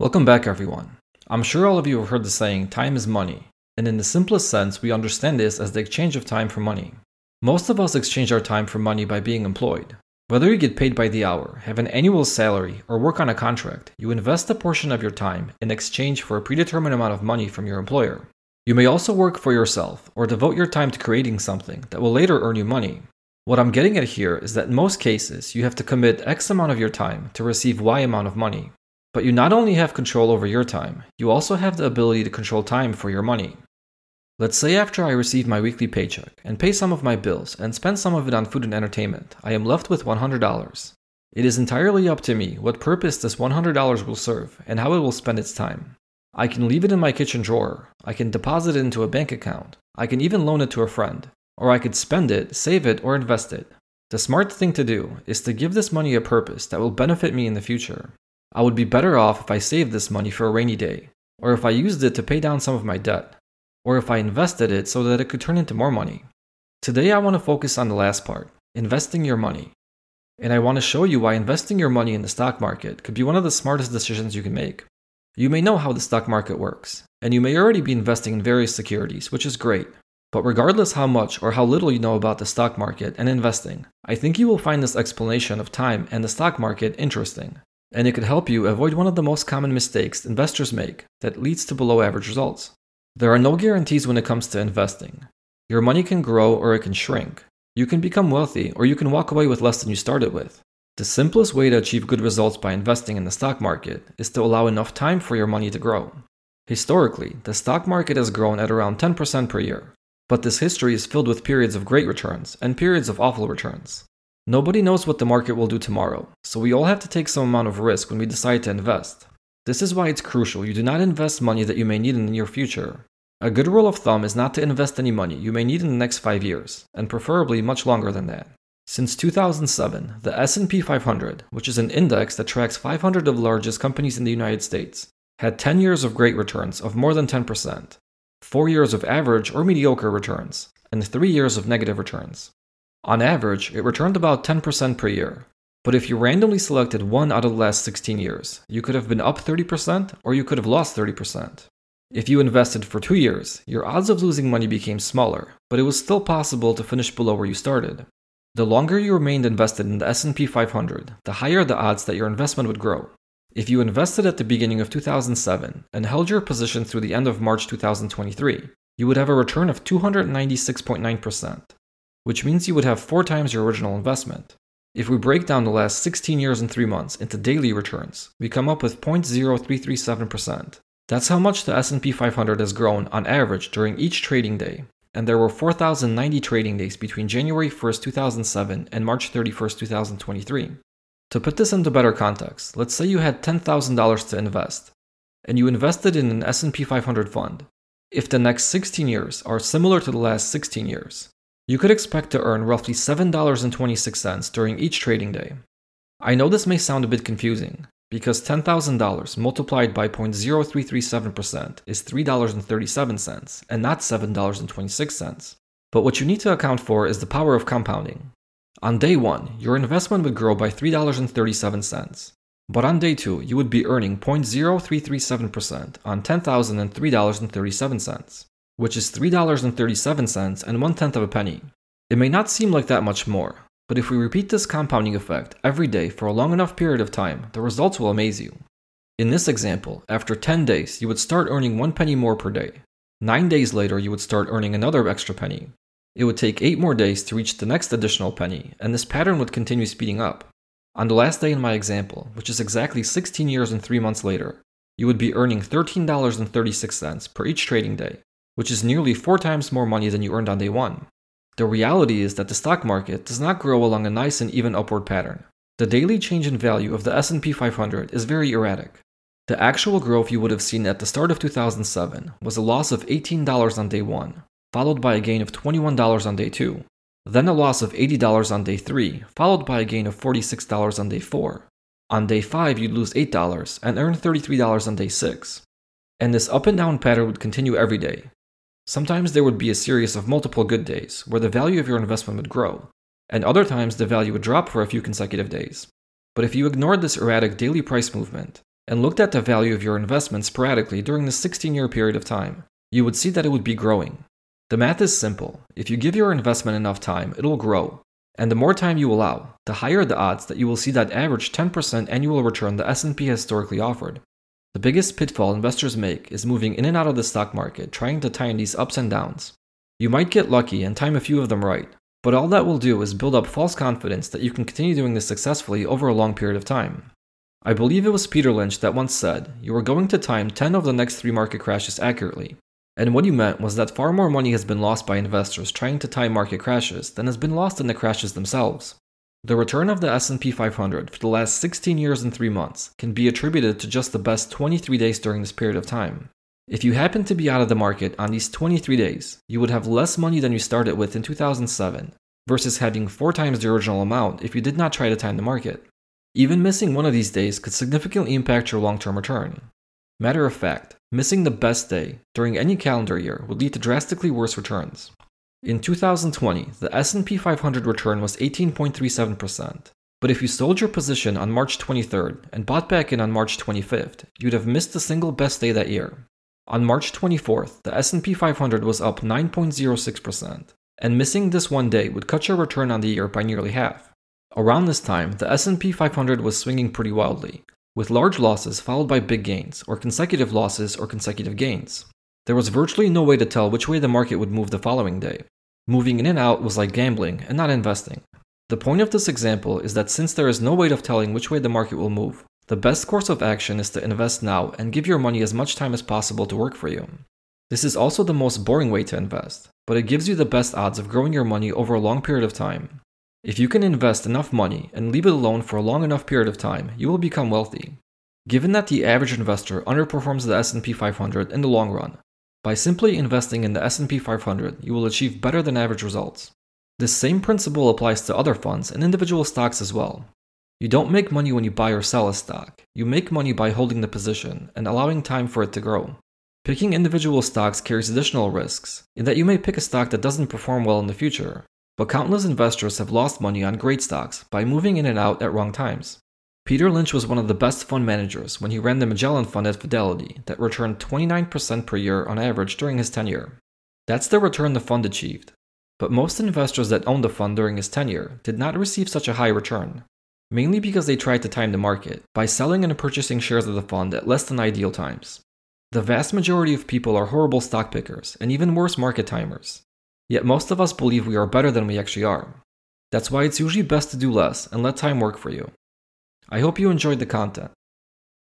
Welcome back, everyone. I'm sure all of you have heard the saying, time is money, and in the simplest sense, we understand this as the exchange of time for money. Most of us exchange our time for money by being employed. Whether you get paid by the hour, have an annual salary, or work on a contract, you invest a portion of your time in exchange for a predetermined amount of money from your employer. You may also work for yourself or devote your time to creating something that will later earn you money. What I'm getting at here is that in most cases, you have to commit X amount of your time to receive Y amount of money. But you not only have control over your time, you also have the ability to control time for your money. Let's say after I receive my weekly paycheck and pay some of my bills and spend some of it on food and entertainment, I am left with $100. It is entirely up to me what purpose this $100 will serve and how it will spend its time. I can leave it in my kitchen drawer, I can deposit it into a bank account, I can even loan it to a friend, or I could spend it, save it, or invest it. The smart thing to do is to give this money a purpose that will benefit me in the future. I would be better off if I saved this money for a rainy day, or if I used it to pay down some of my debt, or if I invested it so that it could turn into more money. Today, I want to focus on the last part investing your money. And I want to show you why investing your money in the stock market could be one of the smartest decisions you can make. You may know how the stock market works, and you may already be investing in various securities, which is great. But regardless how much or how little you know about the stock market and investing, I think you will find this explanation of time and the stock market interesting and it could help you avoid one of the most common mistakes investors make that leads to below average results. There are no guarantees when it comes to investing. Your money can grow or it can shrink. You can become wealthy or you can walk away with less than you started with. The simplest way to achieve good results by investing in the stock market is to allow enough time for your money to grow. Historically, the stock market has grown at around 10% per year, but this history is filled with periods of great returns and periods of awful returns. Nobody knows what the market will do tomorrow, so we all have to take some amount of risk when we decide to invest. This is why it's crucial you do not invest money that you may need in the near future. A good rule of thumb is not to invest any money you may need in the next 5 years, and preferably much longer than that. Since 2007, the S&P 500, which is an index that tracks 500 of the largest companies in the United States, had 10 years of great returns of more than 10%, 4 years of average or mediocre returns, and 3 years of negative returns. On average, it returned about 10% per year. But if you randomly selected one out of the last 16 years, you could have been up 30% or you could have lost 30%. If you invested for 2 years, your odds of losing money became smaller, but it was still possible to finish below where you started. The longer you remained invested in the S&P 500, the higher the odds that your investment would grow. If you invested at the beginning of 2007 and held your position through the end of March 2023, you would have a return of 296.9% which means you would have four times your original investment. If we break down the last 16 years and 3 months into daily returns, we come up with 0.0337%. That's how much the S&P 500 has grown on average during each trading day, and there were 4090 trading days between January 1st, 2007 and March 31st, 2023. To put this into better context, let's say you had $10,000 to invest and you invested in an S&P 500 fund. If the next 16 years are similar to the last 16 years, you could expect to earn roughly $7.26 during each trading day. I know this may sound a bit confusing, because $10,000 multiplied by 0.0337% is $3.37 and not $7.26. But what you need to account for is the power of compounding. On day 1, your investment would grow by $3.37, but on day 2, you would be earning 0.0337% on $10,003.37 which is $3.37 and one tenth of a penny. It may not seem like that much more, but if we repeat this compounding effect every day for a long enough period of time, the results will amaze you. In this example, after 10 days, you would start earning one penny more per day. Nine days later, you would start earning another extra penny. It would take eight more days to reach the next additional penny, and this pattern would continue speeding up. On the last day in my example, which is exactly 16 years and 3 months later, you would be earning $13.36 per each trading day, which is nearly four times more money than you earned on day one. The reality is that the stock market does not grow along a nice and even upward pattern. The daily change in value of the S&P 500 is very erratic. The actual growth you would have seen at the start of 2007 was a loss of $18 on day 1, followed by a gain of $21 on day 2, then a loss of $80 on day 3, followed by a gain of $46 on day 4. On day 5, you'd lose $8 and earn $33 on day 6. And this up and down pattern would continue every day, Sometimes there would be a series of multiple good days where the value of your investment would grow, and other times the value would drop for a few consecutive days. But if you ignored this erratic daily price movement and looked at the value of your investment sporadically during the 16 year period of time, you would see that it would be growing. The math is simple. If you give your investment enough time, it'll grow. And the more time you allow, the higher the odds that you will see that average 10% annual return the S&P historically offered. The biggest pitfall investors make is moving in and out of the stock market, trying to time these ups and downs. You might get lucky and time a few of them right, but all that will do is build up false confidence that you can continue doing this successfully over a long period of time. I believe it was Peter Lynch that once said, You are going to time 10 of the next three market crashes accurately. And what he meant was that far more money has been lost by investors trying to time market crashes than has been lost in the crashes themselves. The return of the S&P 500 for the last 16 years and 3 months can be attributed to just the best 23 days during this period of time. If you happen to be out of the market on these 23 days, you would have less money than you started with in 2007 versus having 4 times the original amount if you did not try to time the market. Even missing one of these days could significantly impact your long-term return. Matter of fact, missing the best day during any calendar year would lead to drastically worse returns. In 2020, the S&P 500 return was 18.37%. But if you sold your position on March 23rd and bought back in on March 25th, you'd have missed the single best day that year. On March 24th, the S&P 500 was up 9.06%, and missing this one day would cut your return on the year by nearly half. Around this time, the S&P 500 was swinging pretty wildly, with large losses followed by big gains, or consecutive losses or consecutive gains. There was virtually no way to tell which way the market would move the following day. Moving in and out was like gambling and not investing. The point of this example is that since there is no way of telling which way the market will move, the best course of action is to invest now and give your money as much time as possible to work for you. This is also the most boring way to invest, but it gives you the best odds of growing your money over a long period of time. If you can invest enough money and leave it alone for a long enough period of time, you will become wealthy. Given that the average investor underperforms the S&P 500 in the long run, by simply investing in the S&P 500, you will achieve better than average results. This same principle applies to other funds and individual stocks as well. You don't make money when you buy or sell a stock. You make money by holding the position and allowing time for it to grow. Picking individual stocks carries additional risks, in that you may pick a stock that doesn't perform well in the future, but countless investors have lost money on great stocks by moving in and out at wrong times. Peter Lynch was one of the best fund managers when he ran the Magellan Fund at Fidelity that returned 29% per year on average during his tenure. That's the return the fund achieved. But most investors that owned the fund during his tenure did not receive such a high return, mainly because they tried to time the market by selling and purchasing shares of the fund at less than ideal times. The vast majority of people are horrible stock pickers and even worse market timers. Yet most of us believe we are better than we actually are. That's why it's usually best to do less and let time work for you. I hope you enjoyed the content.